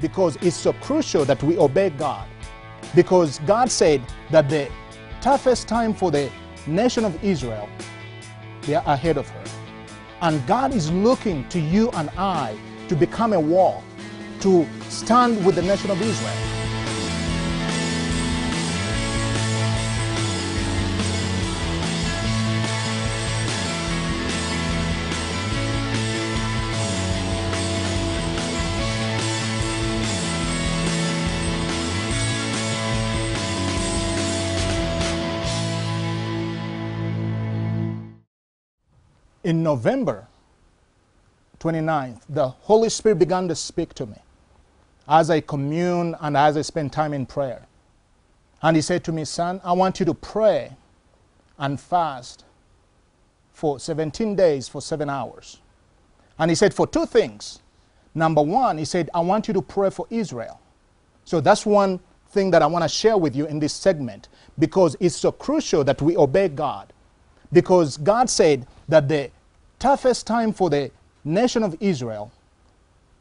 because it's so crucial that we obey God. Because God said that the toughest time for the nation of Israel, they are ahead of her. And God is looking to you and I to become a wall, to stand with the nation of Israel. In November 29th, the Holy Spirit began to speak to me as I commune and as I spend time in prayer. And He said to me, Son, I want you to pray and fast for 17 days for seven hours. And He said, For two things. Number one, He said, I want you to pray for Israel. So that's one thing that I want to share with you in this segment because it's so crucial that we obey God. Because God said that the toughest time for the nation of Israel,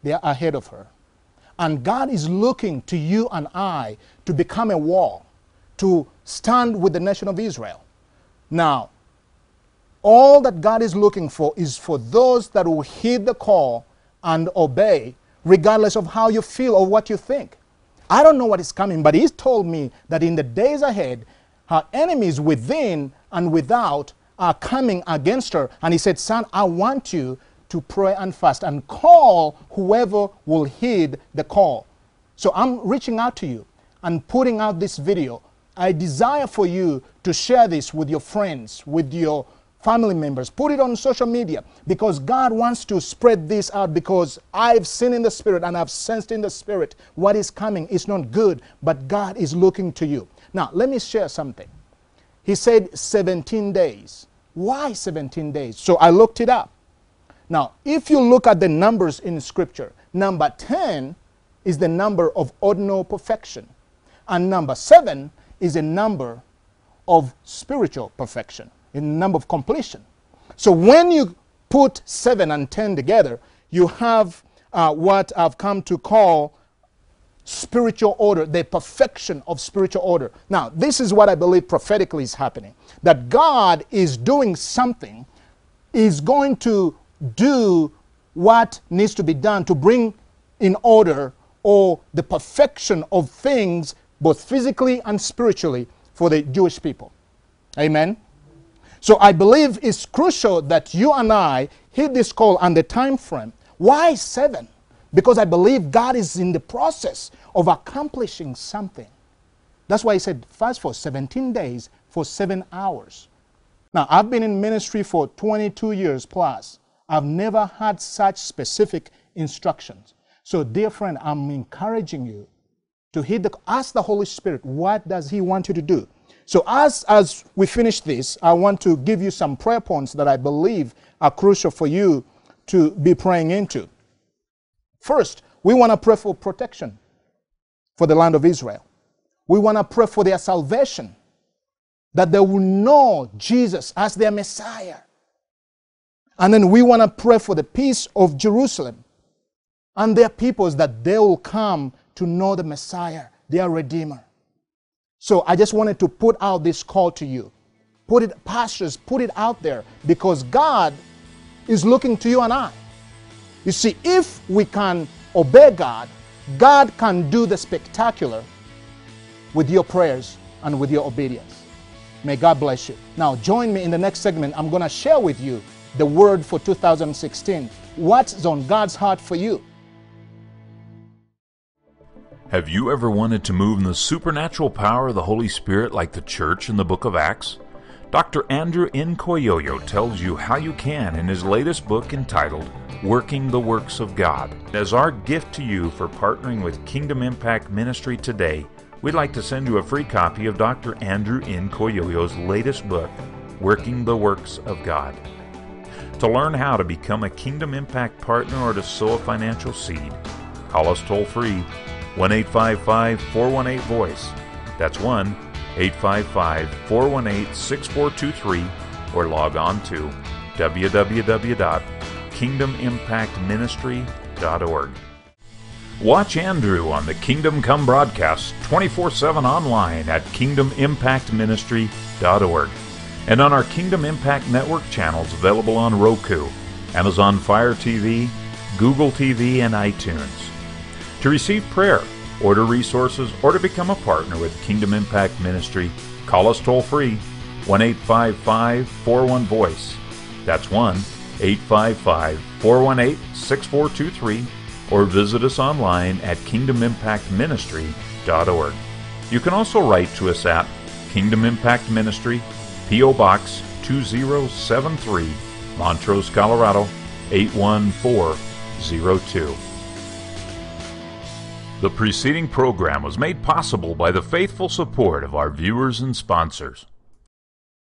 they are ahead of her. And God is looking to you and I to become a wall, to stand with the nation of Israel. Now, all that God is looking for is for those that will heed the call and obey, regardless of how you feel or what you think. I don't know what is coming, but He's told me that in the days ahead, her enemies within and without are coming against her. And he said, Son, I want you to pray and fast and call whoever will heed the call. So I'm reaching out to you and putting out this video. I desire for you to share this with your friends, with your family members. Put it on social media because God wants to spread this out because I've seen in the spirit and I've sensed in the spirit what is coming is not good, but God is looking to you. Now, let me share something. He said 17 days. Why 17 days? So I looked it up. Now, if you look at the numbers in Scripture, number 10 is the number of ordinal perfection, and number 7 is a number of spiritual perfection, a number of completion. So when you put 7 and 10 together, you have uh, what I've come to call spiritual order, the perfection of spiritual order. Now, this is what I believe prophetically is happening that God is doing something, is going to do what needs to be done to bring in order or the perfection of things, both physically and spiritually, for the Jewish people. Amen. So I believe it's crucial that you and I heed this call and the time frame. Why seven? Because I believe God is in the process of accomplishing something. That's why he said, fast for 17 days for seven hours. Now, I've been in ministry for 22 years plus. I've never had such specific instructions. So, dear friend, I'm encouraging you to heed the, ask the Holy Spirit, what does He want you to do? So, as, as we finish this, I want to give you some prayer points that I believe are crucial for you to be praying into. First, we want to pray for protection for the land of Israel. We want to pray for their salvation, that they will know Jesus as their Messiah. And then we want to pray for the peace of Jerusalem and their peoples that they will come to know the Messiah, their Redeemer. So I just wanted to put out this call to you. Put it, pastors, put it out there because God is looking to you and I. You see, if we can obey God, God can do the spectacular with your prayers and with your obedience. May God bless you. Now, join me in the next segment. I'm going to share with you the word for 2016. What's on God's heart for you? Have you ever wanted to move in the supernatural power of the Holy Spirit like the church in the book of Acts? Dr. Andrew Nkoyoyo tells you how you can in his latest book entitled Working the Works of God. As our gift to you for partnering with Kingdom Impact Ministry today, we'd like to send you a free copy of Dr. Andrew Nkoyoyo's latest book, Working the Works of God. To learn how to become a Kingdom Impact partner or to sow a financial seed, call us toll free 1 855 418 VOICE. That's 1 855 418 6423 or log on to www.kingdomimpactministry.org. Watch Andrew on the Kingdom Come broadcast 24 7 online at kingdomimpactministry.org and on our Kingdom Impact Network channels available on Roku, Amazon Fire TV, Google TV, and iTunes. To receive prayer, order resources, or to become a partner with Kingdom Impact Ministry, call us toll free 1 855 41 Voice. That's 1 855 418 6423 or visit us online at kingdomimpactministry.org. You can also write to us at Kingdom Impact Ministry, P.O. Box 2073, Montrose, Colorado 81402. The preceding program was made possible by the faithful support of our viewers and sponsors.